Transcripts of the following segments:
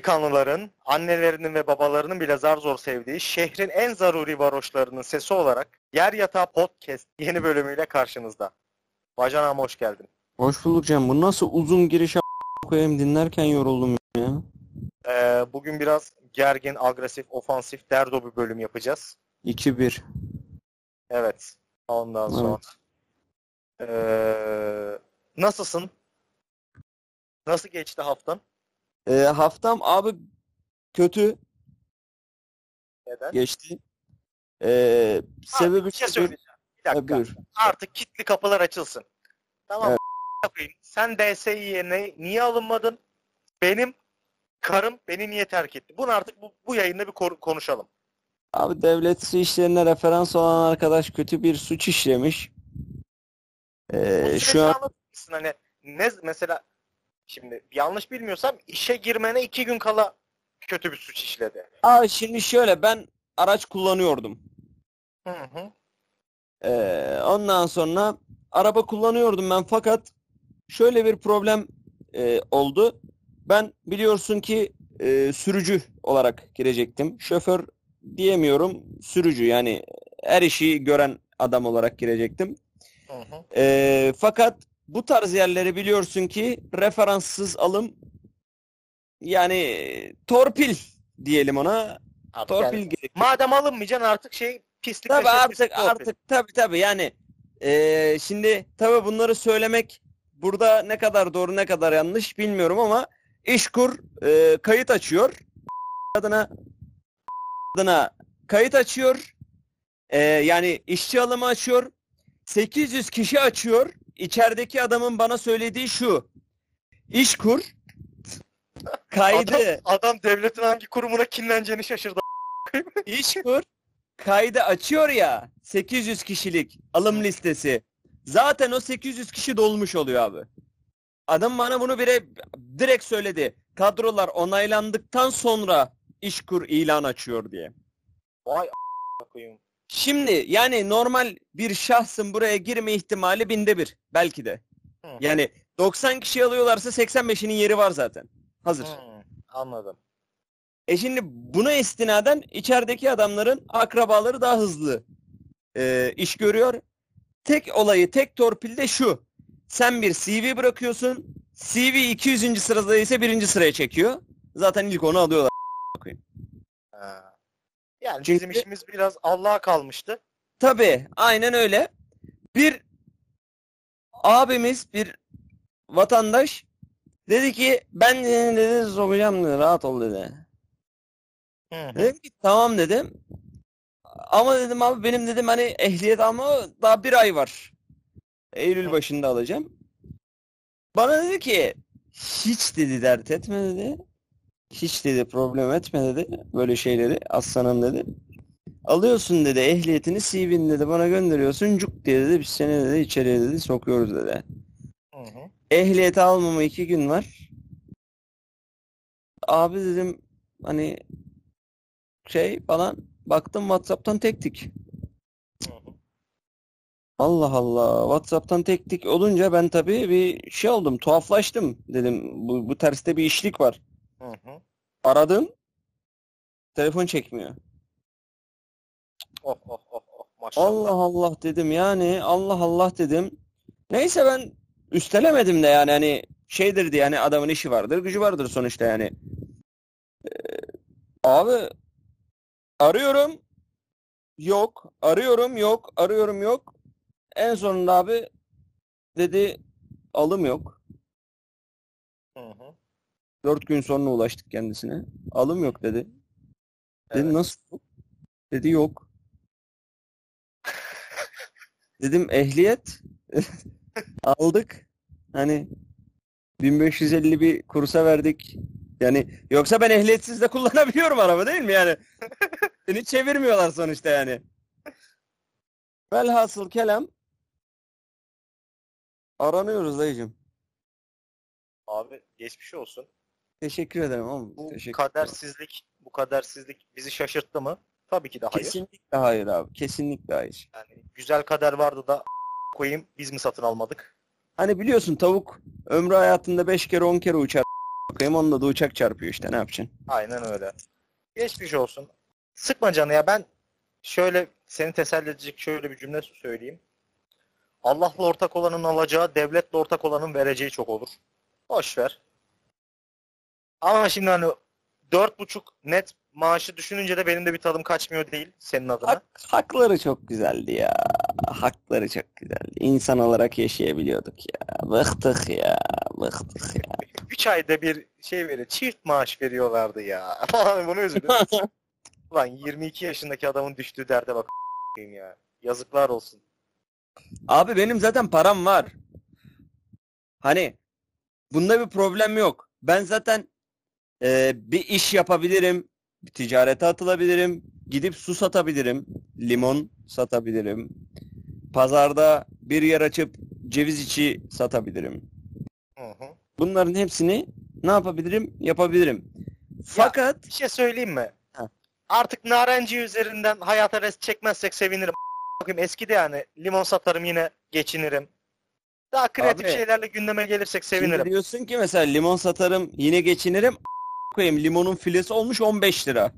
delikanlıların, annelerinin ve babalarının bile zar zor sevdiği şehrin en zaruri varoşlarının sesi olarak Yer Yatağı Podcast yeni bölümüyle karşınızda. Bacanağım hoş geldin. Hoş bulduk Cem. Bu nasıl uzun giriş a- koyayım dinlerken yoruldum ya. Ee, bugün biraz gergin, agresif, ofansif, derdo bir bölüm yapacağız. 2-1. Evet. Ondan sonra. Ee, nasılsın? Nasıl geçti haftan? Ee, haftam abi kötü Neden? geçti. Abi, sebebi bir şey söyleyeceğim. Bir Ha, dakika. buyur. Artık kitli kapılar açılsın. Tamam Evet. koyayım. Sen DSİ'ye ne, niye alınmadın? Benim karım beni niye terk etti? Bunu artık bu, bu yayında bir konuşalım. Abi devlet su işlerine referans olan arkadaş kötü bir suç işlemiş. Ee, şu an mısın? Hani ne mesela şimdi yanlış bilmiyorsam işe girmene iki gün kala kötü bir suç işledi. Aa, şimdi şöyle ben araç kullanıyordum. Hı hı. Ee, ondan sonra araba kullanıyordum ben fakat şöyle bir problem e, oldu. Ben biliyorsun ki e, sürücü olarak girecektim. Şoför diyemiyorum, sürücü yani her işi gören adam olarak girecektim. Hı hı. Ee, fakat bu tarz yerleri biliyorsun ki referanssız alım yani torpil diyelim ona. Artık Torpil yani- gerek. madem alınmayacaksın artık şey pislik Tabii artık torpil. artık tabii tabii yani eee, şimdi tabii bunları söylemek burada ne kadar doğru ne kadar yanlış bilmiyorum ama İşkur eee, kayıt açıyor adına adına kayıt açıyor Eee, yani işçi alımı açıyor 800 kişi açıyor içerideki adamın bana söylediği şu İşkur kaydı Adam, adam devletin hangi kurumuna kinleneceğini şaşırdı. İşkur kaydı açıyor ya 800 kişilik alım listesi. Zaten o 800 kişi dolmuş oluyor abi. Adam bana bunu bire direkt söyledi. Kadrolar onaylandıktan sonra İşkur ilan açıyor diye. Vay a**a koyayım. Şimdi yani normal bir şahsın buraya girme ihtimali binde bir belki de. Hı. Yani 90 kişi alıyorlarsa 85'inin yeri var zaten. Hazır. Hı, anladım. E şimdi buna istinaden içerideki adamların akrabaları daha hızlı e, iş görüyor. Tek olayı, tek torpil de şu. Sen bir CV bırakıyorsun. CV 200. sırada ise birinci sıraya çekiyor. Zaten ilk onu alıyorlar. Ha. Yani Çünkü- bizim işimiz biraz Allah'a kalmıştı. Tabii, aynen öyle. Bir abimiz, bir vatandaş dedi ki ben seni dedi sokacağım dedi, rahat ol dedi. Hı hı. Dedim ki tamam dedim. Ama dedim abi benim dedim hani ehliyet alma daha bir ay var. Eylül başında alacağım. Bana dedi ki hiç dedi dert etme dedi. Hiç dedi problem etme dedi. Böyle şeyleri aslanım dedi. Alıyorsun dedi ehliyetini CV'ni dedi bana gönderiyorsun cuk diye dedi biz seni dedi içeriye dedi sokuyoruz dedi. Hı hı. Ehliyeti almama iki gün var. Abi dedim hani şey falan baktım WhatsApp'tan tektik. Hı hı. Allah Allah WhatsApp'tan tektik olunca ben tabii bir şey oldum tuhaflaştım dedim bu, bu terste bir işlik var. Hı hı. Aradım telefon çekmiyor. Oh oh oh oh maşallah. Allah Allah dedim yani Allah Allah dedim. Neyse ben üstelemedim de yani hani şeydir diye hani adamın işi vardır gücü vardır sonuçta yani. Ee, abi arıyorum yok arıyorum yok arıyorum yok. En sonunda abi dedi alım yok. Hı hı. Dört gün sonra ulaştık kendisine. Alım yok dedi. Dedim Evet. nasıl yok? Dedi yok. Dedim ehliyet aldık. Hani 1550 bir kursa verdik. Yani yoksa ben ehliyetsiz de kullanabiliyorum araba değil mi yani? Beni çevirmiyorlar sonuçta yani. Velhasıl kelam aranıyoruz dayıcım. Abi geçmiş olsun. Teşekkür ederim oğlum. Bu Teşekkür kadersizlik, bu kadersizlik bizi şaşırttı mı? Tabii ki de hayır. Kesinlikle hayır abi. Kesinlikle hayır. Yani güzel kader vardı da koyayım biz mi satın almadık? Hani biliyorsun tavuk ömrü hayatında 5 kere 10 kere uçar. bakayım onda da uçak çarpıyor işte ne yapacaksın? Aynen öyle. Geçmiş olsun. Sıkma canı ya ben şöyle seni teselli edecek şöyle bir cümle söyleyeyim. Allah'la ortak olanın alacağı, devletle ortak olanın vereceği çok olur. Boş ver. Ama şimdi hani dört buçuk net maaşı düşününce de benim de bir tadım kaçmıyor değil senin adına. Hak, hakları çok güzeldi ya. Hakları çok güzeldi. İnsan olarak yaşayabiliyorduk ya. Bıktık ya. Bıktık ya. 3 ayda bir şey veriyor. Çift maaş veriyorlardı ya. Falan bunu üzüldüm. Ulan 22 yaşındaki adamın düştüğü derde bak ya. Yazıklar olsun. Abi benim zaten param var. Hani bunda bir problem yok. Ben zaten e, bir iş yapabilirim. Bir ticarete atılabilirim. Gidip su satabilirim. Limon satabilirim. Pazarda bir yer açıp ceviz içi satabilirim. Hı hı. Bunların hepsini ne yapabilirim? Yapabilirim. Fakat Bir şey söyleyeyim mi? Ha. Artık narenci üzerinden hayata res çekmezsek sevinirim. Bakayım eskide yani limon satarım yine geçinirim. Daha kreatif Abi, şeylerle gündeme gelirsek şimdi sevinirim. diyorsun ki mesela limon satarım yine geçinirim. Koyayım limonun filesi olmuş 15 lira.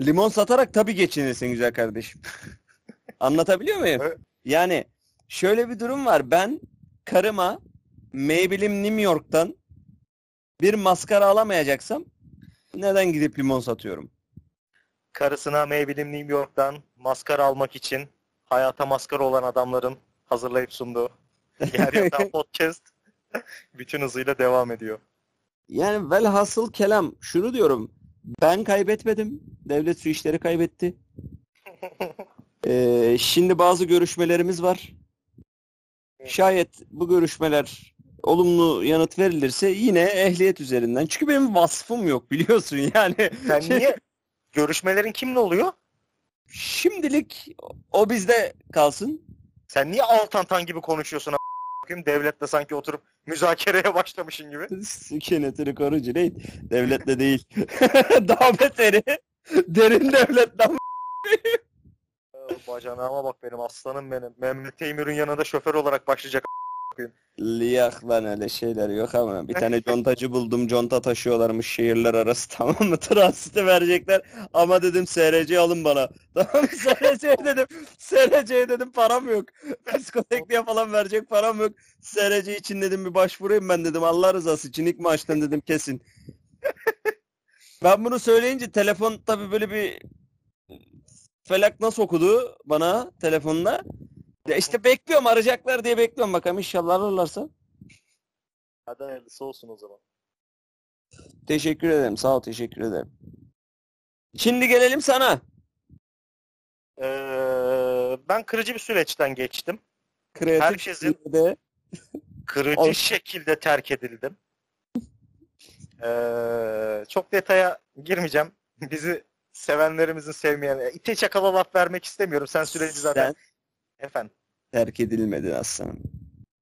Limon satarak tabii geçinirsin güzel kardeşim. Anlatabiliyor muyum? Evet. Yani şöyle bir durum var. Ben karıma Maybelline New York'tan bir maskara alamayacaksam neden gidip limon satıyorum? Karısına Maybelline New York'tan maskara almak için hayata maskara olan adamların hazırlayıp sunduğu Yer Yatağı Podcast bütün hızıyla devam ediyor. Yani velhasıl kelam şunu diyorum. Ben kaybetmedim. Devlet su işleri kaybetti. Ee, şimdi bazı görüşmelerimiz var. Şayet bu görüşmeler olumlu yanıt verilirse yine ehliyet üzerinden. Çünkü benim vasfım yok biliyorsun yani. Sen niye? Görüşmelerin kimle oluyor? Şimdilik o bizde kalsın. Sen niye Altantan gibi konuşuyorsun? Bakayım devletle sanki oturup müzakereye başlamışın gibi. Sükunetini korucu değil. Devletle değil. Daha beteri. Derin devletten. Bacanağıma bak benim aslanım benim. Mehmet Teymur'un yanında şoför olarak başlayacak. Liyak lan öyle şeyler yok ama bir tane contacı buldum conta taşıyorlarmış şehirler arası tamam mı? Transite verecekler. Ama dedim SRC alın bana. Tamam mı? SRC dedim SRC dedim param yok. Psikotekniğe falan verecek param yok. SRC için dedim bir başvurayım ben dedim. Allah rızası için ilk maaştan dedim kesin. Ben bunu söyleyince telefon tabii böyle bir felak nasıl okudu bana telefonda ya işte bekliyorum arayacaklar diye bekliyorum bakalım inşallah ararlarsa. Hadi hayırlısı olsun o zaman. Teşekkür ederim. Sağ ol. Teşekkür ederim. Şimdi gelelim sana. Ee, ben kırıcı bir süreçten geçtim. Kreatif Herkesin- de Kırıcı şekilde terk edildim. Ee, çok detaya girmeyeceğim. Bizi sevenlerimizin sevmeyen, ite çakala laf vermek istemiyorum. Sen süreci zaten. sen Efendim. Terk edilmedin aslanım.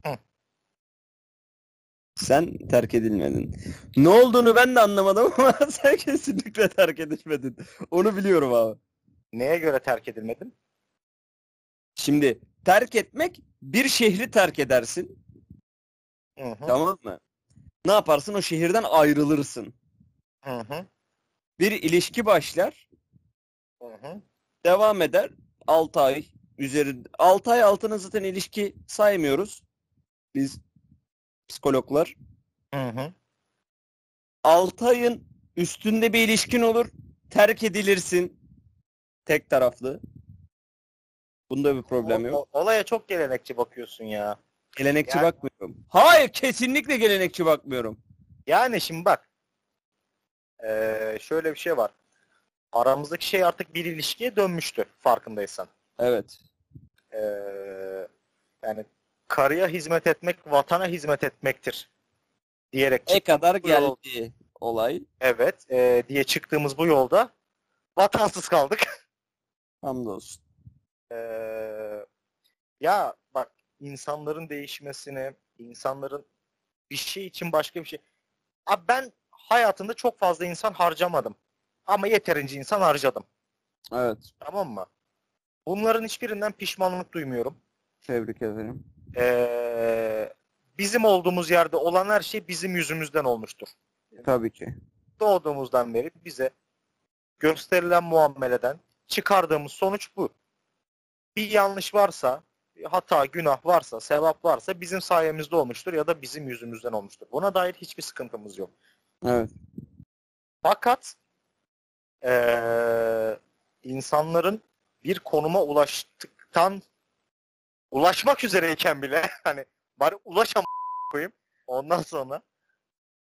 Hı. Sen terk edilmedin. Ne olduğunu ben de anlamadım ama sen kesinlikle terk edilmedin. Onu biliyorum abi. Neye göre terk edilmedim? Şimdi terk etmek bir şehri terk edersin. Hı hı. Tamam mı? Ne yaparsın? O şehirden ayrılırsın. Hı hı. Bir ilişki başlar. Hı hı. devam eder. 6 ay üzeri 6 ay altına zaten ilişki saymıyoruz. Biz psikologlar. Hı hı. 6 ayın üstünde bir ilişkin olur. Terk edilirsin. Tek taraflı. Bunda bir problem yok. o- olaya çok gelenekçi bakıyorsun ya. Gelenekçi Yani- bakmıyorum. Hayır, kesinlikle gelenekçi bakmıyorum. Yani şimdi bak. Ee, şöyle bir şey var. Aramızdaki şey artık bir ilişkiye dönmüştü farkındaysan. Evet. Ee, yani karıya hizmet etmek vatana hizmet etmektir diyerek E kadar bu yol- geldi olay. evet e, diye çıktığımız bu yolda vatansız kaldık. Hamdolsun. Ee, ya bak insanların değişmesini, insanların bir şey için başka bir şey. Abi ben hayatımda çok fazla insan harcamadım. Ama yeterince insan harcadım. Evet. Tamam mı? Bunların hiçbirinden pişmanlık duymuyorum. Tebrik ederim. Ee, bizim olduğumuz yerde olan her şey bizim yüzümüzden olmuştur. Tabii ki. Doğduğumuzdan beri bize gösterilen muameleden çıkardığımız sonuç bu. Bir yanlış varsa, bir hata, günah varsa, sevap varsa bizim sayemizde olmuştur ya da bizim yüzümüzden olmuştur. Buna dair hiçbir sıkıntımız yok. Evet. Fakat eee, insanların bir konuma ulaştıktan ulaşmak üzereyken bile hani bari ulaşam koyayım ondan sonra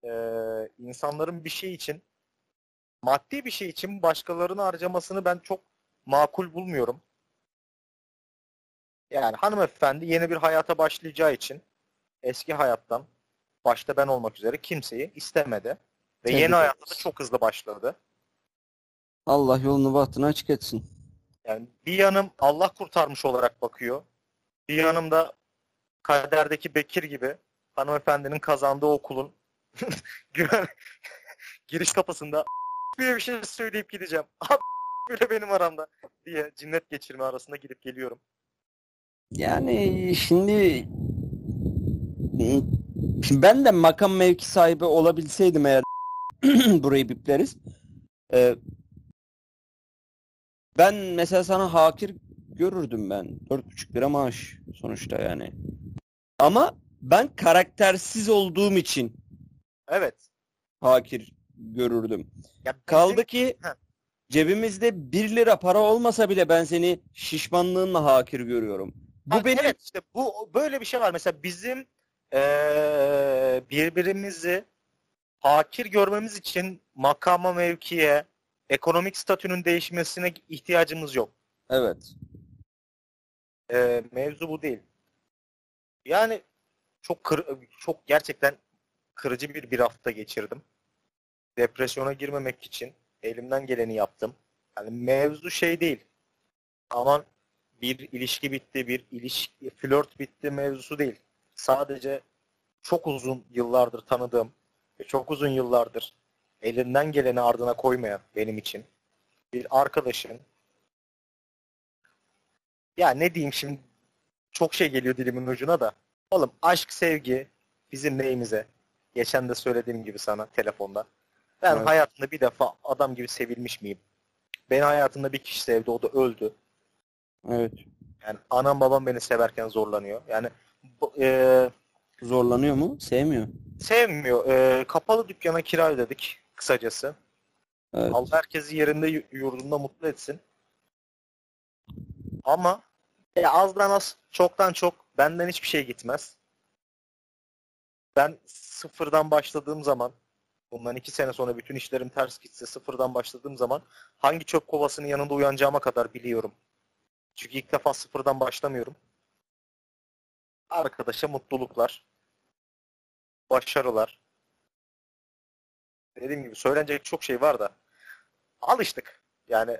eee, insanların bir şey için maddi bir şey için başkalarını harcamasını ben çok makul bulmuyorum. Yani hanımefendi yeni bir hayata başlayacağı için eski hayattan başta ben olmak üzere kimseyi istemedi. Ve Tebrik yeni hayata da çok hızlı başladı. Allah yolunu bahtını açık etsin. Yani bir yanım Allah kurtarmış olarak bakıyor. Bir yanım da kaderdeki Bekir gibi hanımefendinin kazandığı okulun giriş kapısında bir bir şey söyleyip gideceğim. Bile benim aramda diye cinnet geçirme arasında gidip geliyorum. Yani şimdi Şimdi ben de makam mevki sahibi olabilseydim eğer burayı bipleriz. Ee, ben mesela sana hakir görürdüm ben. 4,5 lira maaş sonuçta yani. Ama ben karaktersiz olduğum için Evet. hakir görürdüm. Ya bizim- Kaldı ki Heh. cebimizde 1 lira para olmasa bile ben seni şişmanlığınla hakir görüyorum. Bu Ha, benim Evet işte bu böyle bir şey var. Mesela bizim eee, birbirimizi hakir görmemiz için makama mevkiye, ekonomik statünün değişmesine ihtiyacımız yok. evet. Eee, mevzu bu değil. Yani çok kır, çok gerçekten kırıcı bir bir hafta geçirdim. Depresyona girmemek için elimden geleni yaptım. Yani mevzu şey değil. Aman bir ilişki bitti, bir ilişki, flört bitti mevzusu değil. Sadece çok uzun yıllardır tanıdığım ve çok uzun yıllardır elinden geleni ardına koymayan benim için bir arkadaşın ya ne diyeyim şimdi çok şey geliyor dilimin ucuna da. Oğlum aşk, sevgi bizim neyimize? Geçen de söylediğim gibi sana telefonda. Ben Evet. hayatımda bir defa adam gibi sevilmiş miyim? Beni hayatımda bir kişi sevdi, o da öldü. Evet. Yani anam babam beni severken zorlanıyor. Yani bu- e, Zorlanıyor mu? Sevmiyor. sevmiyor. E, kapalı dükkana kira ödedik kısacası. Evet. Allah herkesi yerinde yu- yurdunda mutlu etsin. Ama e, azdan az, çoktan çok benden hiçbir şey gitmez. Ben sıfırdan başladığım zaman, bundan iki sene sonra bütün işlerim ters gitse sıfırdan başladığım zaman hangi çöp kovasının yanında uyanacağıma kadar biliyorum. Çünkü ilk defa sıfırdan başlamıyorum. Arkadaşa mutluluklar, başarılar. Dediğim gibi söylenecek çok şey var da alıştık. Yani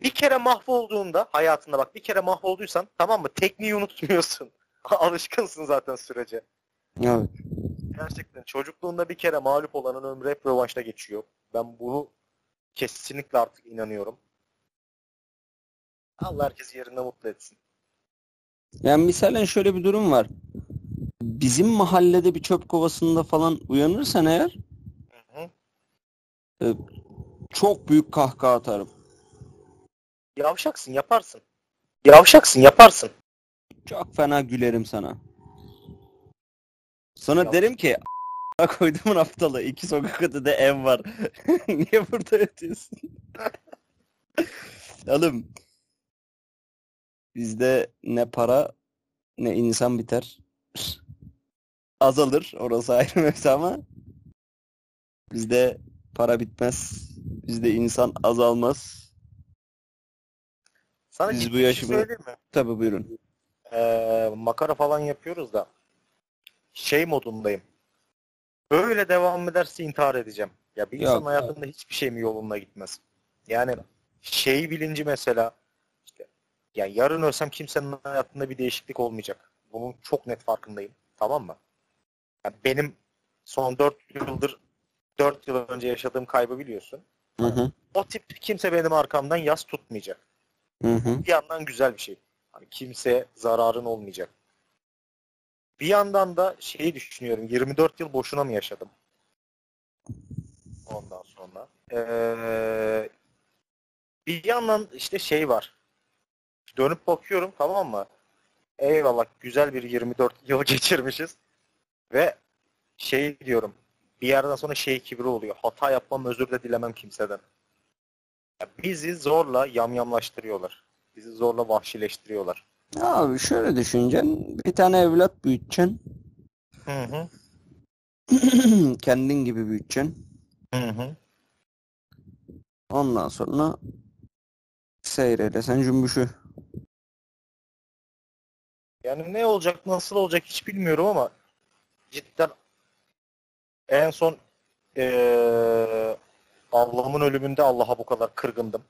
bir kere mahvolduğunda hayatında bak bir kere mahvolduysan tamam mı? Tekniği unutmuyorsun. Alışkınsın zaten sürece. Evet. Gerçekten çocukluğunda bir kere mağlup olanın ömrü hep rövanşta geçiyor. Ben bunu kesinlikle artık inanıyorum. Allah herkesi yerinde mutlu etsin. Yani misalen şöyle bir durum var. Bizim mahallede bir çöp kovasında falan uyanırsan eğer hı. çok büyük kahkaha atarım. Yavşaksın yaparsın. Yavşaksın yaparsın. Çok fena gülerim sana. Sonra Ya- derim ki "A koyduğumun aptalı iki sokak ötede ev var. Niye burada yatıyorsun? Oğlum bizde ne para ne insan biter. Azalır orası ayrı mevzu ama bizde para bitmez. Bizde insan azalmaz. Sana Biz bu şey yaşımı- mi? Tabi buyurun. Ee, makara falan yapıyoruz da şey modundayım. Böyle devam ederse intihar edeceğim. Ya bir Yok. insanın hayatında hiçbir şey mi yolunda gitmez. Yani şey bilinci mesela işte yani yarın ölsem kimsenin hayatında bir değişiklik olmayacak. Bunun çok net farkındayım. Tamam mı? Yani benim son 4 yıldır 4 yıl önce yaşadığım kaybı biliyorsun. Hı hı. O tip kimse benim arkamdan yas tutmayacak. Hı hı. bir yandan güzel bir şey. Hani kimseye zararın olmayacak. Bir yandan da şeyi düşünüyorum. 24 yıl boşuna mı yaşadım? Ondan sonra. Ee, bir yandan işte şey var. Dönüp bakıyorum tamam mı? Eyvallah güzel bir 24 yıl geçirmişiz. Ve şey diyorum. Bir yerden sonra şey kibri oluyor. Hata yapmam özür de dilemem kimseden. Ya bizi zorla yamyamlaştırıyorlar. Bizi zorla vahşileştiriyorlar. Abi şöyle düşüneceksin. Bir tane evlat büyüteceksin. Hı hı. Kendin gibi büyüteceksin. Hı hı. Ondan sonra seyrelesen cümbüşü. Yani ne olacak, nasıl olacak hiç bilmiyorum ama cidden en son eee ablamın ölümünde Allah'a bu kadar kırgındım.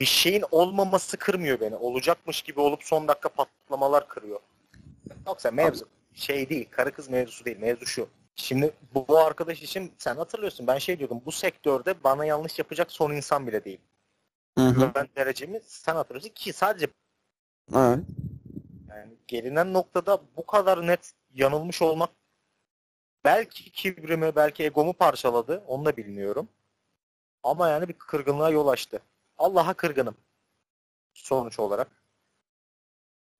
Bir şeyin olmaması kırmıyor beni. Olacakmış gibi olup son dakika patlamalar kırıyor. Yoksa mevzu şey değil, karı kız mevzusu değil. Mevzu şu. Şimdi bu, bu arkadaş için sen hatırlıyorsun ben şey diyordum bu sektörde bana yanlış yapacak son insan bile değil. Hı hı. Güven derecemi sen hatırlıyorsun ki sadece Evet. Yani gelinen noktada bu kadar net yanılmış olmak belki kibrimi, belki egomu parçaladı. Onu da bilmiyorum. Ama yani bir kırgınlığa yol açtı. Allah'a kırgınım. Sonuç olarak.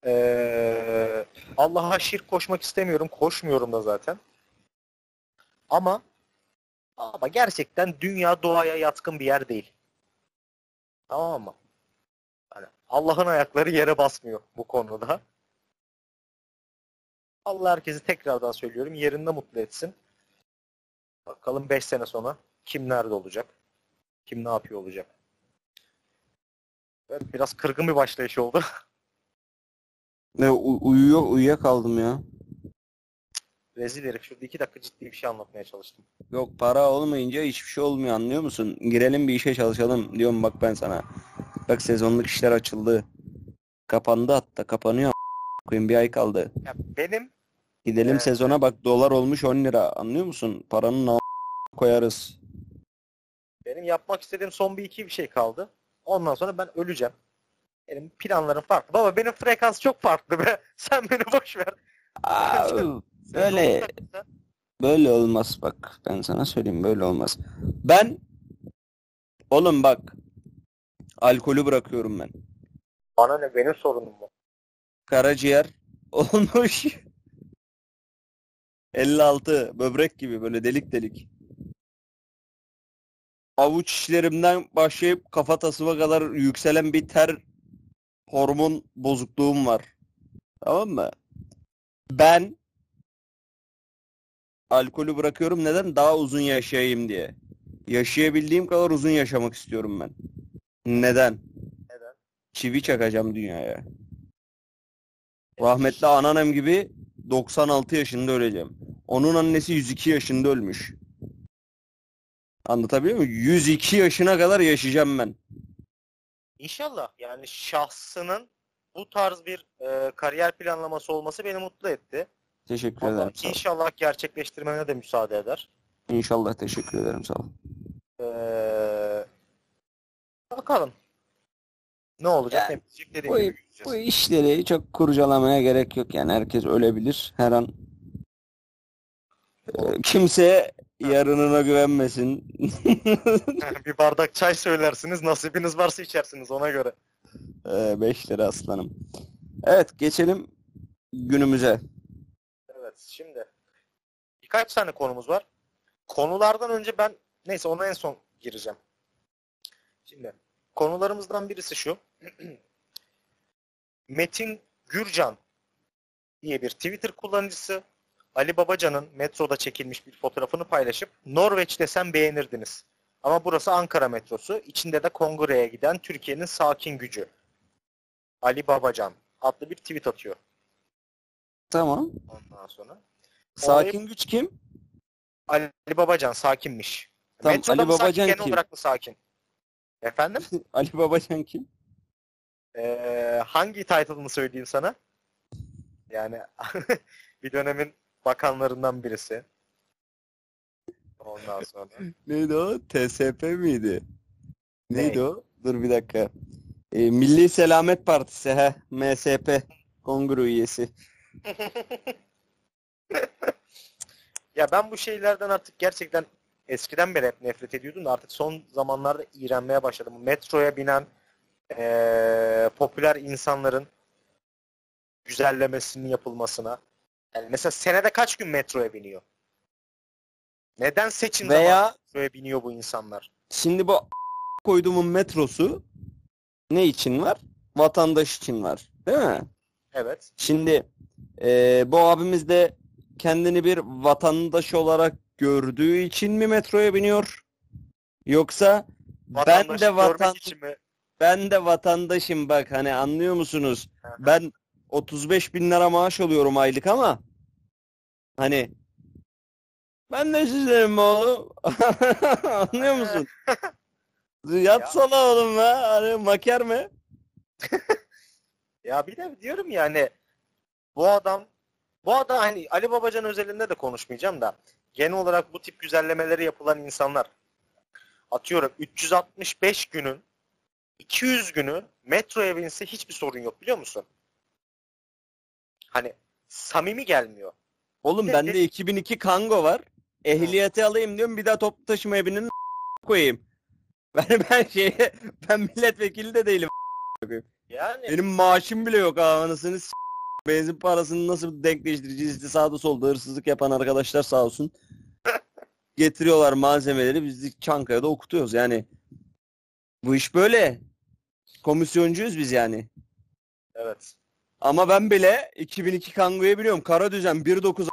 Ee, Allah'a şirk koşmak istemiyorum. Koşmuyorum da zaten. Ama ama gerçekten dünya doğaya yatkın bir yer değil. Tamam mı? Hani Allah'ın ayakları yere basmıyor bu konuda. Allah herkesi tekrardan söylüyorum yerinde mutlu etsin. Bakalım 5 sene sonra kim nerede olacak? Kim ne yapıyor olacak? Evet, biraz kırgın bir başlayış oldu. Ne uyuyor uyuyakaldım ya. Rezil herif. Şurada 2 dakika ciddi bir şey anlatmaya çalıştım. Yok para olmayınca hiçbir şey olmuyor anlıyor musun? Girelim bir işe çalışalım diyorum bak ben sana. Bak sezonluk işler açıldı. Kapandı hatta kapanıyor. Koyayım bir ay kaldı. Ya benim Gidelim Evet. sezona bak dolar olmuş 10 lira anlıyor musun? Paranın a- koyarız. benim yapmak istediğim son bir iki bir şey kaldı. Ondan sonra ben öleceğim. Benim planlarım farklı. Baba benim frekans çok farklı be. Sen beni boş ver. Aa, böyle böyle olmaz bak ben sana söyleyeyim böyle olmaz. Ben oğlum bak alkolü bırakıyorum ben. Bana ne benim sorunum bu. Karaciğer olmuş 56 böbrek gibi böyle delik delik. Avuç içlerimden başlayıp kafatasıma kadar yükselen bir ter hormon bozukluğum var. Tamam mı? Ben alkolü bırakıyorum neden? Daha uzun yaşayayım diye. Yaşayabildiğim kadar uzun yaşamak istiyorum ben. Neden? Neden? Çivi çakacağım dünyaya. Rahmetli anneannem gibi 96 yaşında öleceğim. Onun annesi 102 yaşında ölmüş. Anlatabiliyor muyum? 102 yaşına kadar yaşayacağım ben. İnşallah yani şahsının bu tarz bir e, kariyer planlaması olması beni mutlu etti. Teşekkür Allah ederim. İnşallah gerçekleştirmene de müsaade eder. İnşallah teşekkür ederim. Sağ ol. Ee, bakalım. Ne olacak Yani ne bitecek dediğim gibi. Bu işleri çok kurcalamaya gerek yok yani. Herkes ölebilir. Her an Ee, kimse yarınına güvenmesin. bir bardak çay söylersiniz nasibiniz varsa içersiniz ona göre. 5 lira aslanım. Evet geçelim günümüze. Evet şimdi birkaç tane konumuz var. Konulardan önce ben neyse ona en son gireceğim. Şimdi konularımızdan birisi şu. Metin Gürcan diye bir Twitter kullanıcısı Ali Babacan'ın metroda çekilmiş bir fotoğrafını paylaşıp Norveç desem beğenirdiniz. Ama burası Ankara metrosu. İçinde de Kongreye giden Türkiye'nin sakin gücü. Ali Babacan adlı bir tweet atıyor Tamam. ondan sonra. Sakin güç kim? Ali Babacan sakinmiş. Tamam, Metroda Ali mı sakin, Babacan genel kim? olarak mı sakin? Efendim? Ali Babacan kim? Ee, hangi title'ını söyleyeyim sana? Yani bir dönemin bakanlarından birisi. Ondan sonra. Neydi o? TSP miydi? Neydi Ney? o? Dur bir dakika. Ee, Milli Selamet Partisi he. MSP. Kongre üyesi. ya ben bu şeylerden artık gerçekten eskiden beri hep nefret ediyordum da artık son zamanlarda iğrenmeye başladım. Metroya binen eee, popüler insanların güzellemesinin yapılmasına. Yani mesela senede kaç gün metroya biniyor? Neden seçim Veya- zamanı metroya biniyor bu insanlar? Şimdi bu koyduğumun metrosu ne için var? Vatandaş için var. Değil mi? Evet. Şimdi eee, bu abimiz de kendini bir vatandaş olarak gördüğü için mi metroya biniyor? Yoksa ben Vatandaşı de görmek vatan için mi? Ben de vatandaşım bak hani anlıyor musunuz? Ben 35 bin lira maaş alıyorum aylık ama hani ben de sizlerim oğlum. Anlıyor musun? Yatsana oğlum be. Hani maker mi? Ya bir de diyorum yani bu adam bu adam hani Ali Babacan özelinde de konuşmayacağım da genel olarak bu tip güzellemeleri yapılan insanlar atıyorum 365 günün 200 günü metroya binse hiçbir sorun yok biliyor musun? Hani samimi gelmiyor. Oğlum De- bende de- 2002 Kango var. Ehliyeti alayım diyorum bir daha toplu taşıma evinin koyayım. Ben ben şey ben milletvekili de değilim. Yani Benim maaşım bile yok ha anasını s- Benzin parasını nasıl denkleştireceğiz işte sağda solda hırsızlık yapan arkadaşlar sağ olsun. Getiriyorlar malzemeleri biz de Çankaya'da okutuyoruz yani. Bu iş böyle. Komisyoncuyuz biz yani. evet. Ama ben bile 2002 Kango'yu biliyorum. Kara düzen 1.9 a-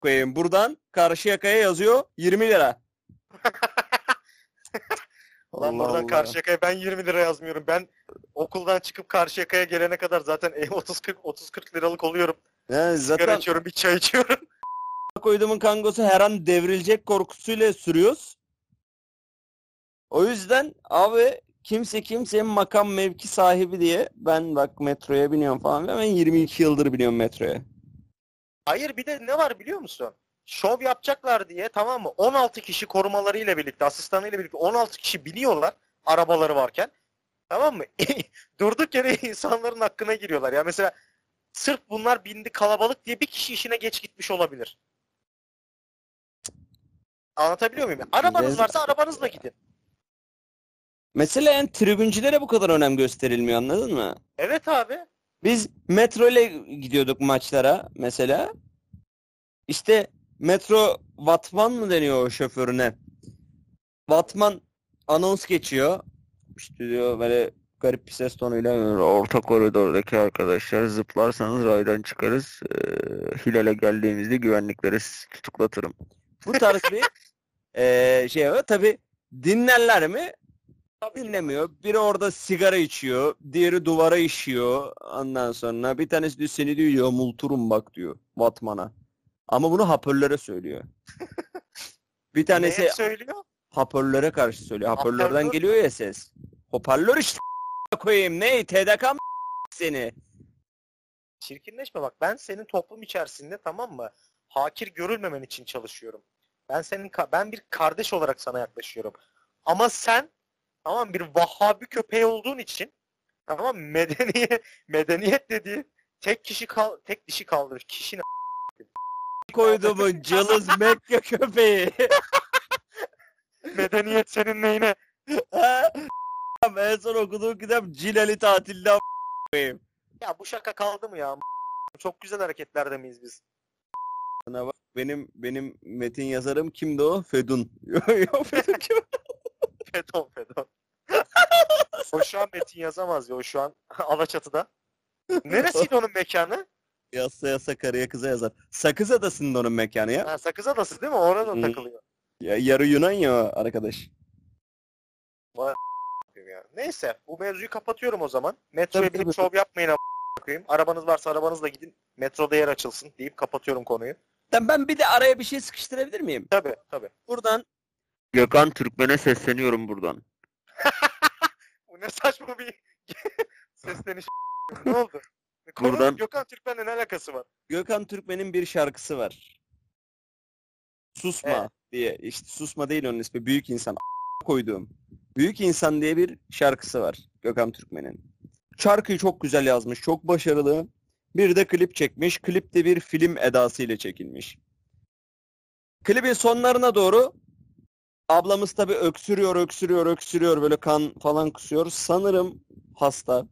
koyayım. Buradan Karşıyaka'ya yazıyor 20 lira. Ulan Allah buradan Allah. Karşıyaka'ya ben 20 lira yazmıyorum. Ben okuldan çıkıp Karşıyaka'ya gelene kadar zaten 30-40 30-40 liralık oluyorum. Yani Sigara zaten içiyorum, bir çay içiyorum. koyduğumun kangosu her an devrilecek korkusuyla sürüyoruz. O yüzden abi kimse kimsenin makam mevki sahibi diye ben bak metroya biniyorum falan. Ben 22 yıldır biniyorum metroya. Hayır bir de ne var biliyor musun? Şov yapacaklar diye tamam mı? 16 kişi korumalarıyla birlikte, asistanıyla birlikte 16 kişi biniyorlar arabaları varken. Tamam mı? Durduk yere insanların hakkına giriyorlar. Ya mesela sırf bunlar bindi kalabalık diye bir kişi işine geç gitmiş olabilir. Anlatabiliyor muyum? Arabanız varsa arabanızla gidin. Mesela yani tribüncülere bu kadar önem gösterilmiyor anladın mı? Evet abi. Biz metro ile gidiyorduk maçlara mesela. İşte metro Vatman mı deniyor o şoförüne? Vatman anons geçiyor. İşte diyor böyle garip bir ses tonuyla orta koridordaki arkadaşlar zıplarsanız raydan çıkarız. Ee, Hilal'e geldiğimizde güvenlikleri tutuklatırım. Bu tarz bir ee, şey var. Tabi dinlerler mi? Dinlemiyor. Biri orada sigara içiyor. Diğeri duvara işiyor. Ondan sonra bir tanesi diyor seni diyor yamulturum bak diyor Batman'a. Ama bunu hoparlöre söylüyor. bir tanesi Neye söylüyor? hoparlöre karşı söylüyor. Hoparlör- geliyor ya ses. Hoparlör işte koyayım. Ne? TDK mı seni? Çirkinleşme bak ben senin toplum içerisinde tamam mı? Hakir görülmemen için çalışıyorum. Ben senin ben bir kardeş olarak sana yaklaşıyorum. Ama sen tamam bir Vahhabi köpeği olduğun için tamam mı? medeniyet dediği tek kişi kal tek dişi kaldır. Kişi ne? Koyduğumun cılız Mekke köpeği. medeniyet senin neyine? En son okuduğum kitap Cilali tatilde koyayım. Ya bu şaka kaldı mı ya? Çok güzel hareketlerde miyiz biz? Sana bak benim benim metin yazarım kimdi o? Fedun. Yo yo Fedun kim? Fedon Fedon. o şu an metin yazamaz ya. O şu an Alaçatı'da. Neresiydi onun mekanı? Yazsa yazsa karıya kıza yazar. Sakız Adası'nda onun mekanı ya. Ha, Sakız Adası değil mi? Orada Hmm. takılıyor. ya yarı Yunan ya o arkadaş. ya. Neyse bu mevzuyu kapatıyorum o zaman. Metroya Tabii, binip tabii. şov yapmayın koyayım. Arabanız varsa arabanızla gidin. Metroda yer açılsın deyip kapatıyorum konuyu. Ben, ben bir de araya bir şey sıkıştırabilir miyim? Tabii tabii. Buradan Gökhan Türkmen'e sesleniyorum buradan. Bu ne saçma bir sesleniş. ne oldu? Konu Buradan- Gökhan Türkmen'le ne alakası var? Gökhan Türkmen'in bir şarkısı var. Susma Evet. diye. İşte susma değil onun ismi. Büyük insan. Koyduğum. Büyük insan diye bir şarkısı var Gökhan Türkmen'in. Şarkıyı çok güzel yazmış. Çok başarılı. Bir de klip çekmiş. Klip de bir film edasıyla çekilmiş. Klibin sonlarına doğru ablamız tabii öksürüyor, öksürüyor, öksürüyor böyle kan falan kusuyor. Sanırım hasta.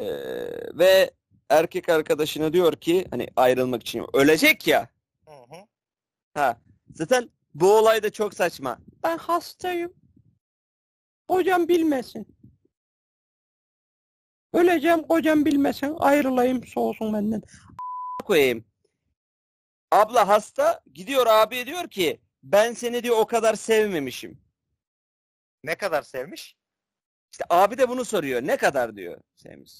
Ee, ve erkek arkadaşına diyor ki hani ayrılmak için ölecek ya. Ha. Zaten bu olay da çok saçma. Ben hastayım. Kocam bilmesin. Öleceğim kocam bilmesin. Ayrılayım soğusun benden. koyayım. Abla hasta gidiyor abiye diyor ki ben seni diyor o kadar sevmemişim. Ne kadar sevmiş? İşte abi de bunu soruyor. Ne kadar diyor sevmiş.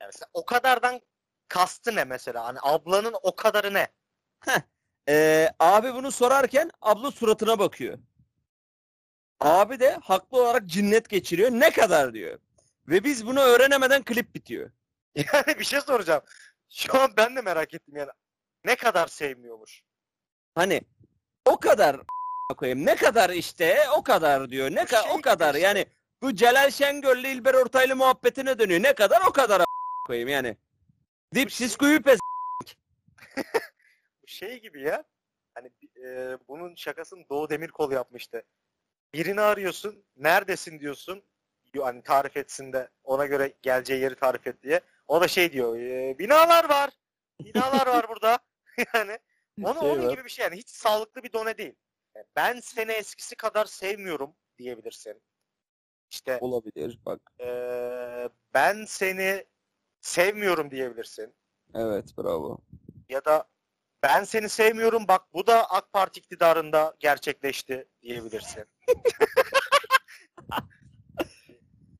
Yani mesela o kadardan kastı ne mesela? Hani ablanın o kadarı ne? Ee, abi bunu sorarken abla suratına bakıyor. Abi de haklı olarak cinnet geçiriyor. Ne kadar diyor. Ve biz bunu öğrenemeden klip bitiyor. Yani bir şey soracağım. Şu an ben de merak ettim yani. Ne kadar sevmiyormuş? Hani o kadar koyayım. Ne kadar işte o kadar diyor. Ne şey o gibi kadar. Yani bu Celal Şengör'le İlber Ortaylı muhabbetine dönüyor. Ne kadar o kadar koyayım yani. Dipsiz kuyu pes. Bu şey gibi ya. Hani e, bunun şakasını Doğu Demirkol yapmıştı. Birini arıyorsun, neredesin diyorsun. Hani tarif etsin de ona göre geleceği yeri tarif et diye. O da şey diyor, e, binalar var. Binalar var burada. yani onu, Şey onun var. gibi bir şey yani. Hiç sağlıklı bir done değil. Yani Ben seni eskisi kadar sevmiyorum diyebilirsin. İşte Olabilir bak. e, ben seni sevmiyorum diyebilirsin. Evet bravo. ya da ben seni sevmiyorum bak bu da AK Parti iktidarında gerçekleşti diyebilirsin.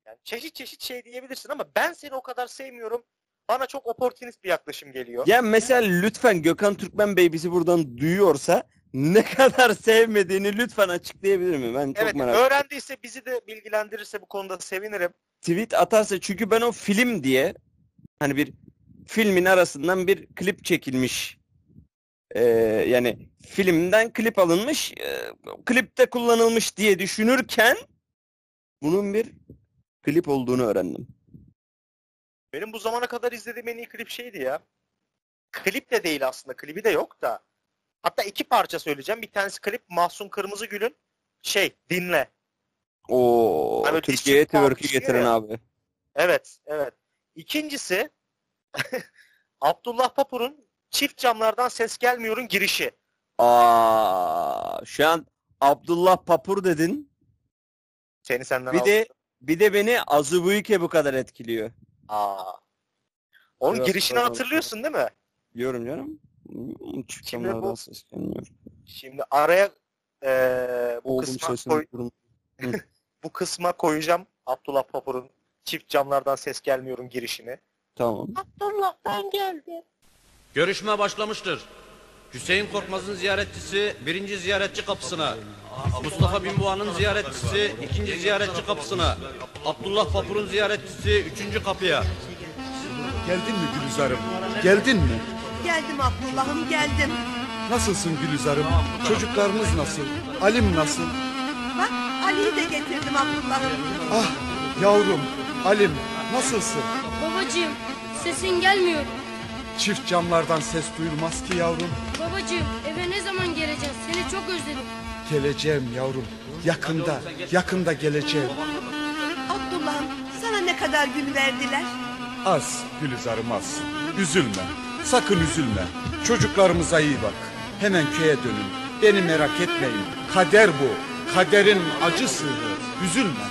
yani çeşit çeşit şey diyebilirsin ama ben seni o kadar sevmiyorum. Bana çok oportunist bir yaklaşım geliyor. Ya mesela lütfen Gökhan Türkmen Bey bizi buradan duyuyorsa ne kadar sevmediğini lütfen açıklayabilir mi? Ben çok evet, merak ediyorum. öğrendiyse bizi de bilgilendirirse bu konuda sevinirim. Tweet atarsa çünkü ben o film diye hani bir filmin arasından bir klip çekilmiş. Ee, yani filmden klip alınmış, e, klipte kullanılmış diye düşünürken bunun bir klip olduğunu öğrendim. Benim bu zamana kadar izlediğim en iyi klip şeydi ya. Klip de değil aslında. Klibi de yok da. Hatta iki parça söyleyeceğim. Bir tanesi klip Mahsun Kırmızıgül'ün şey dinle. O Abi, Türkiye'ye twerk'ü getiren ya. abi. Evet, evet. İkincisi Abdullah Papur'un çift camlardan ses gelmiyor'un girişi. Aa, şu an Abdullah Papur dedin. Seni senden Bir aldım. de bir de beni Azubuike bu kadar etkiliyor. Aa. Onun Biraz girişini daha- hatırlıyorsun değil mi? Diyorum canım. Şimdi bu- ses gelmiyor. Şimdi araya eee, bu Oğlum kısma sesini koy- bu kısma koyacağım Abdullah Papur'un çift camlardan ses gelmiyor'un girişini. Tamam. Abdullah ben geldim. Görüşme başlamıştır. Hüseyin Korkmaz'ın ziyaretçisi birinci ziyaretçi kapısına, Mustafa Binboğa'nın ziyaretçisi ikinci ziyaretçi kapısına, Abdullah Papur'un ziyaretçisi üçüncü kapıya. Geldin mi Gülizar'ım? Geldin mi? Geldim Abdullah'ım geldim. Nasılsın Gülizar'ım? Çocuklarınız nasıl? Alim nasıl? Bak Ali'yi de getirdim Abdullah'ım. Ah yavrum Alim nasılsın? Babacığım sesin gelmiyor. Çift camlardan ses duyulmaz ki yavrum. Babacığım eve ne zaman geleceğiz? Seni çok özledim. Geleceğim yavrum. Yakında, yakında geleceğim. Abdullah'ım sana ne kadar gün verdiler? Az Gülizar'ım az. Üzülme. Sakın üzülme. Çocuklarımıza iyi bak. Hemen köye dönün. Beni merak etmeyin. Kader bu. Kaderin acısı. Üzülme.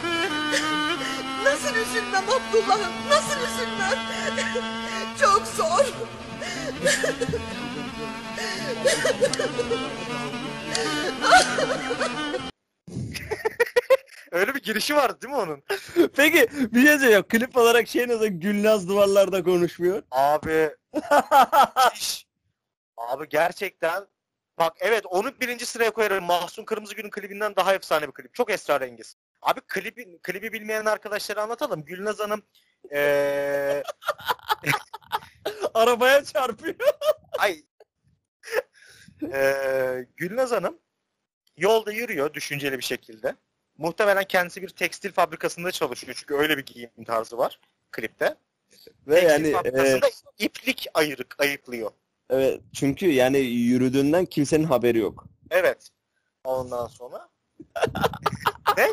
Nasıl üzülmem Abdullah'ım? Nasıl üzülmem? Çok zor. Öyle bir girişi vardı değil mi onun? Peki bir şey söyleyeceğim. Klip olarak şey nasıl Gülnaz duvarlarda konuşmuyor? Abi iş. Abi gerçekten bak evet onu birinci sıraya koyarım. Mahsun Kırmızıgül'ün klibinden daha efsane bir klip. Çok esrarengiz. Abi klibi, klibi bilmeyen arkadaşlara anlatalım. Gülnaz Hanım eee Arabaya çarpıyor. ay Eee Gülnaz Hanım yolda yürüyor düşünceli bir şekilde. Muhtemelen kendisi bir tekstil fabrikasında çalışıyor. Çünkü öyle bir giyim tarzı var klipte. Ve Tekstil yani e, fabrikasında iplik ayırık ayıklıyor. evet çünkü yani yürüdüğünden kimsenin haberi yok. Evet. Ondan sonra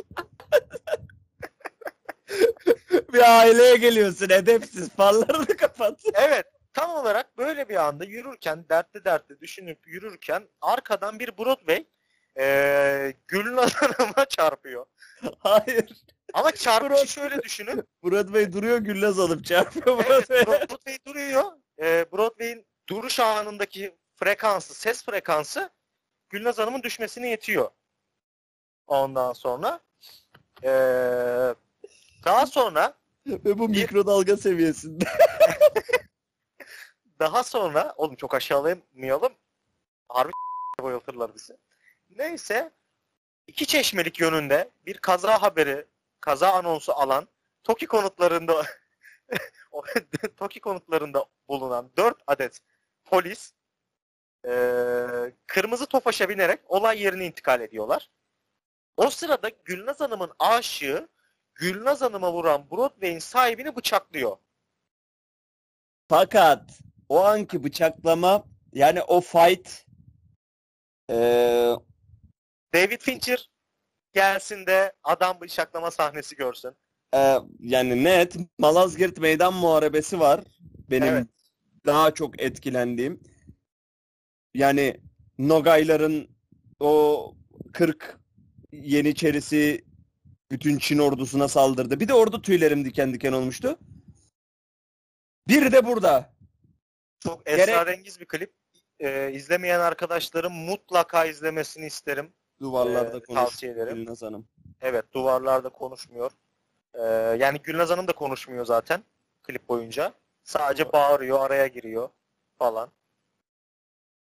Bir aileye geliyorsun edepsiz. Farlarını kapat. evet tam olarak böyle bir anda yürürken dertli dertli düşünüp yürürken arkadan bir Broadway eee Gülnaz Hanım'a çarpıyor. Hayır. Ama çarpışı şöyle düşünün. Broadway duruyor Güllaz alıp çarpıyor Evet, Broadway. Broadway duruyor. Eee Broadway'in duruş anındaki frekansı, ses frekansı Gülnaz Hanım'ın düşmesine yetiyor. Ondan sonra eee, daha sonra Ve bu mikrodalga seviyesinde. Daha sonra, oğlum çok aşağılamayalım. Harbi bayıltırlar bizi. Neyse, iki çeşmelik yönünde bir kaza haberi, kaza anonsu alan Toki konutlarında Toki konutlarında bulunan 4 adet polis eee, kırmızı tofaşa binerek olay yerine intikal ediyorlar. O sırada Gülnaz Hanım'ın aşığı Gülnaz Hanım'a vuran Broadway'in sahibini bıçaklıyor. Fakat o anki bıçaklama yani o fight eee, David Fincher gelsin de adam bıçaklama sahnesi görsün. e, yani net Malazgirt Meydan Muharebesi var. Benim Evet. daha çok etkilendiğim. Yani Nogayların o 40 Yeniçerisi bütün Çin ordusuna saldırdı. Bir de orada tüylerim diken diken olmuştu. Bir de burada. Çok Gerek- esrarengiz bir klip. Ee, izlemeyen arkadaşlarım mutlaka izlemesini isterim. Duvarlarda Ee, konuş. tavsiye ederim. Gülnaz Hanım. Evet duvarlarda konuşmuyor. Ee, yani Gülnaz Hanım da konuşmuyor zaten klip boyunca. Sadece bağırıyor, araya giriyor falan.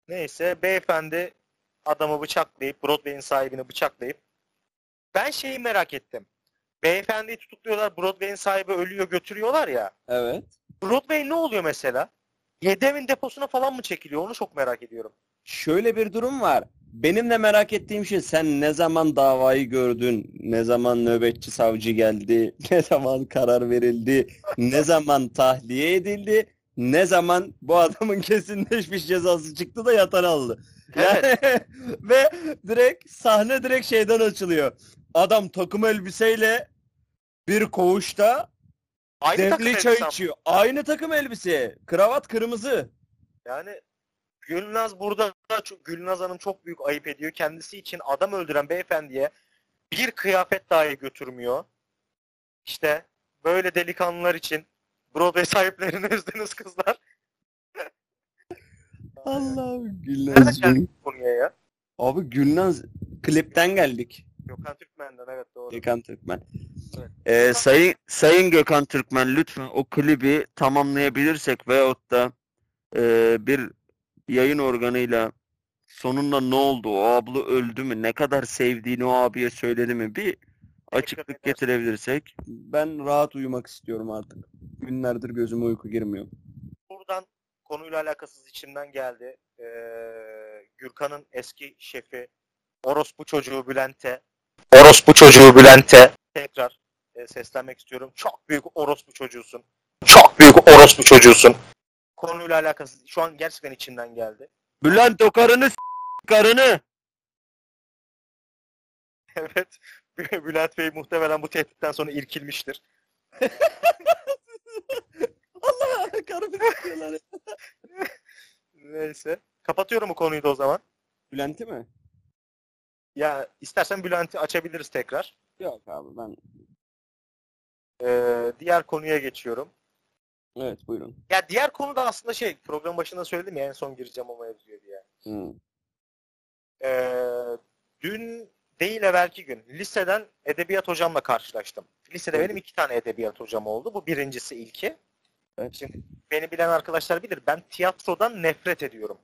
Neyse beyefendi adamı bıçaklayıp, Broadway'in sahibini bıçaklayıp ben şeyi merak ettim. Beyefendiyi tutukluyorlar, Broadway'in sahibi ölüyor götürüyorlar ya. Evet. Broadway ne oluyor mesela? Yedem'in deposuna falan mı çekiliyor? Onu çok merak ediyorum. Şöyle bir durum var. Benim de merak ettiğim şey sen ne zaman davayı gördün? Ne zaman nöbetçi savcı geldi? Ne zaman karar verildi? Ne zaman tahliye edildi? Ne zaman bu adamın kesinleşmiş cezası çıktı da yatan aldı? Yani ve direkt sahne direkt şeyden açılıyor. Adam takım elbiseyle bir koğuşta Aynı takım demli çay elbise ama. içiyor. Aynı takım elbise. Kravat kırmızı. Yani Gülnaz burada çok, Gülnaz Hanım çok büyük ayıp ediyor. Kendisi için adam öldüren beyefendiye bir kıyafet dahi götürmüyor. İşte böyle delikanlılar için Broadway sahiplerini üzdünüz kızlar. Allah'ım Nereden Gülnaz. geldik bu konuya ya? Abi Gülnaz klipten geldik. Gökhan Türkmen'den evet doğru. Gökhan Türkmen. Ee, sayın Sayın Gökhan Türkmen lütfen o klibi tamamlayabilirsek veyahut da e, bir yayın organıyla sonunda ne oldu? O abla öldü mü? Ne kadar sevdiğini o abiye söyledi mi? Bir açıklık getirebilirsek. Ben rahat uyumak istiyorum artık. Günlerdir gözüme uyku girmiyor. Buradan konuyla alakasız içimden geldi. Ee, Gürkan'ın eski şefi Orospu çocuğu Bülent'e Orospu çocuğu Bülent'e tekrar e, seslenmek istiyorum. Çok büyük orospu çocuğusun. Çok büyük orospu çocuğusun. Konuyla alakasız. Şu an gerçekten içimden geldi. Bülent o karını s- karını. Evet. Bülent Bey muhtemelen bu tehditten sonra irkilmiştir. Allah karımı s**yorlar. Neyse. Kapatıyorum bu konuyu da o zaman. Bülent'i mi? Ya istersen Bülent'i açabiliriz tekrar. Yok abi ben. Ee, diğer konuya geçiyorum. Evet buyurun. Ya diğer konu da aslında şey program başında söyledim ya en son gireceğim o mevzuya diye. Hı. Ee, dün değil evvelki gün liseden edebiyat hocamla karşılaştım. Lisede Evet. benim iki tane edebiyat hocam oldu. Bu birincisi ilki. Evet. Şimdi beni bilen arkadaşlar bilir. Ben tiyatrodan nefret ediyorum.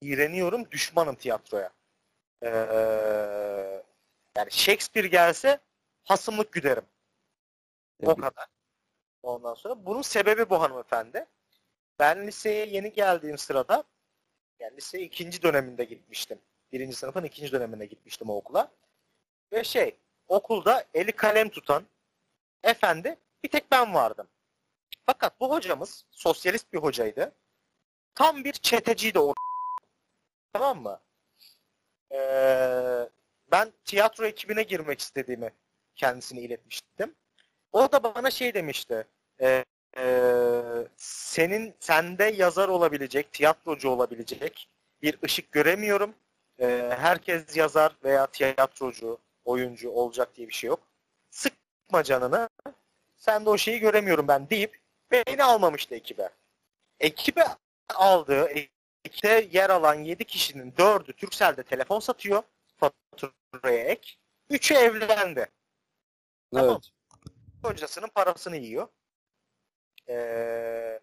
İğreniyorum, düşmanım tiyatroya. Ee, yani Shakespeare gelse hasımlık güderim. O Tebrik. kadar. Ondan sonra bunun sebebi bu hanımefendi. Ben liseye yeni geldiğim sırada yani lise ikinci döneminde gitmiştim. Birinci sınıfın ikinci döneminde gitmiştim o okula. Ve şey okulda eli kalem tutan efendi bir tek ben vardım. Fakat bu hocamız sosyalist bir hocaydı. Tam bir çeteciydi o. Tamam mı? Ee, ben tiyatro ekibine girmek istediğimi kendisine iletmiştim. O da bana şey demişti. e, e, senin sende yazar olabilecek, tiyatrocu olabilecek bir ışık göremiyorum. E, herkes yazar veya tiyatrocu, oyuncu olacak diye bir şey yok. Sıkma canını. Sen de o şeyi göremiyorum ben deyip beni almamıştı ekibe. Ekibe aldığı, ekipte yer alan 7 kişinin 4'ü Turkcell'de telefon satıyor. Faturaya ek. 3'ü evlendi. Tamam. Evet. Kocasının parasını yiyor. Ee,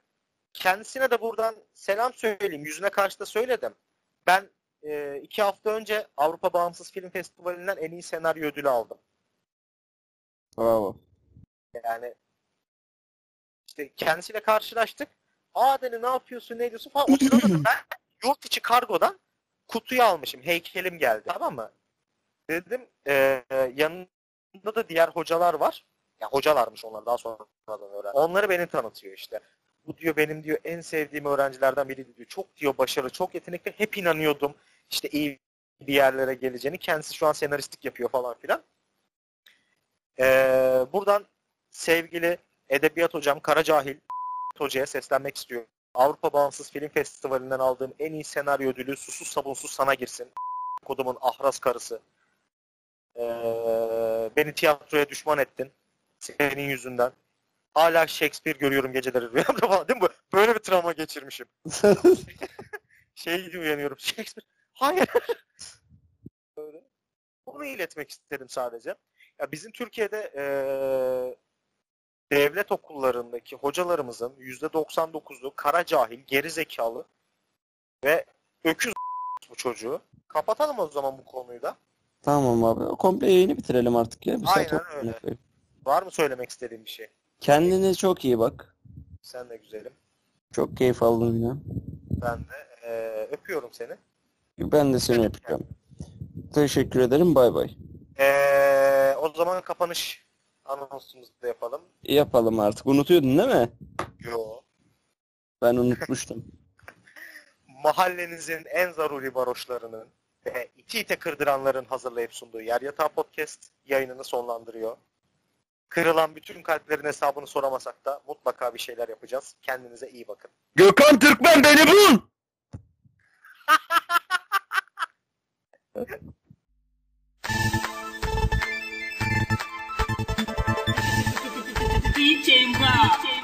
kendisine de buradan selam söyleyeyim. Yüzüne karşı da söyledim. Ben e, iki hafta önce Avrupa Bağımsız Film Festivali'nden en iyi senaryo ödülü aldım. Bravo. Yani işte kendisiyle karşılaştık. Aa dedi ne yapıyorsun ne ediyorsun falan. O sırada da ben yurt içi kargodan kutuyu almışım. Heykelim geldi. Tamam mı? Dedim e, yanında da diğer hocalar var. Ya hocalarmış onlar daha sonradan öğrendim. Onları beni tanıtıyor işte. Bu diyor benim diyor en sevdiğim öğrencilerden biri diyor. Çok diyor başarılı, çok yetenekli. Hep inanıyordum işte iyi bir yerlere geleceğini. Kendisi şu an senaristlik yapıyor falan filan. Ee, buradan sevgili edebiyat hocam Karacahil hocaya seslenmek istiyorum. Avrupa Bağımsız Film Festivali'nden aldığım en iyi senaryo ödülü Susuz Sabunsuz sana girsin. Kodumun ahraz karısı. Ee, beni tiyatroya düşman ettin. Senin yüzünden. Hala Shakespeare görüyorum geceleri rüyamda falan değil mi? Böyle bir travma geçirmişim. şey diye uyanıyorum. Shakespeare. Hayır. Böyle. Onu iletmek istedim sadece. Ya bizim Türkiye'de eee, devlet okullarındaki hocalarımızın %99'u kara cahil, geri zekalı ve öküz bu çocuğu. Kapatalım o zaman bu konuyu da. Tamam abi. Komple yayını bitirelim artık ya. Bir saat Aynen oldu. öyle. Var mı söylemek istediğin bir şey? Kendine çok iyi bak. Sen de güzelim. Çok keyif aldım yine. Ben de eee, öpüyorum seni. Ben de seni öpeceğim. Teşekkür ederim. Bay bay. Eee, o zaman kapanış anonsumuzu da yapalım. Yapalım artık. Unutuyordun değil mi? Yo. Ben unutmuştum. Mahallenizin en zaruri varoşlarının ve iki ite kırdıranların hazırlayıp sunduğu Yer Yatağı Podcast yayınını sonlandırıyor. Kırılan bütün kalplerin hesabını soramasak da mutlaka bir şeyler yapacağız. Kendinize iyi bakın. Gökhan Türkmen beni bul! chamber.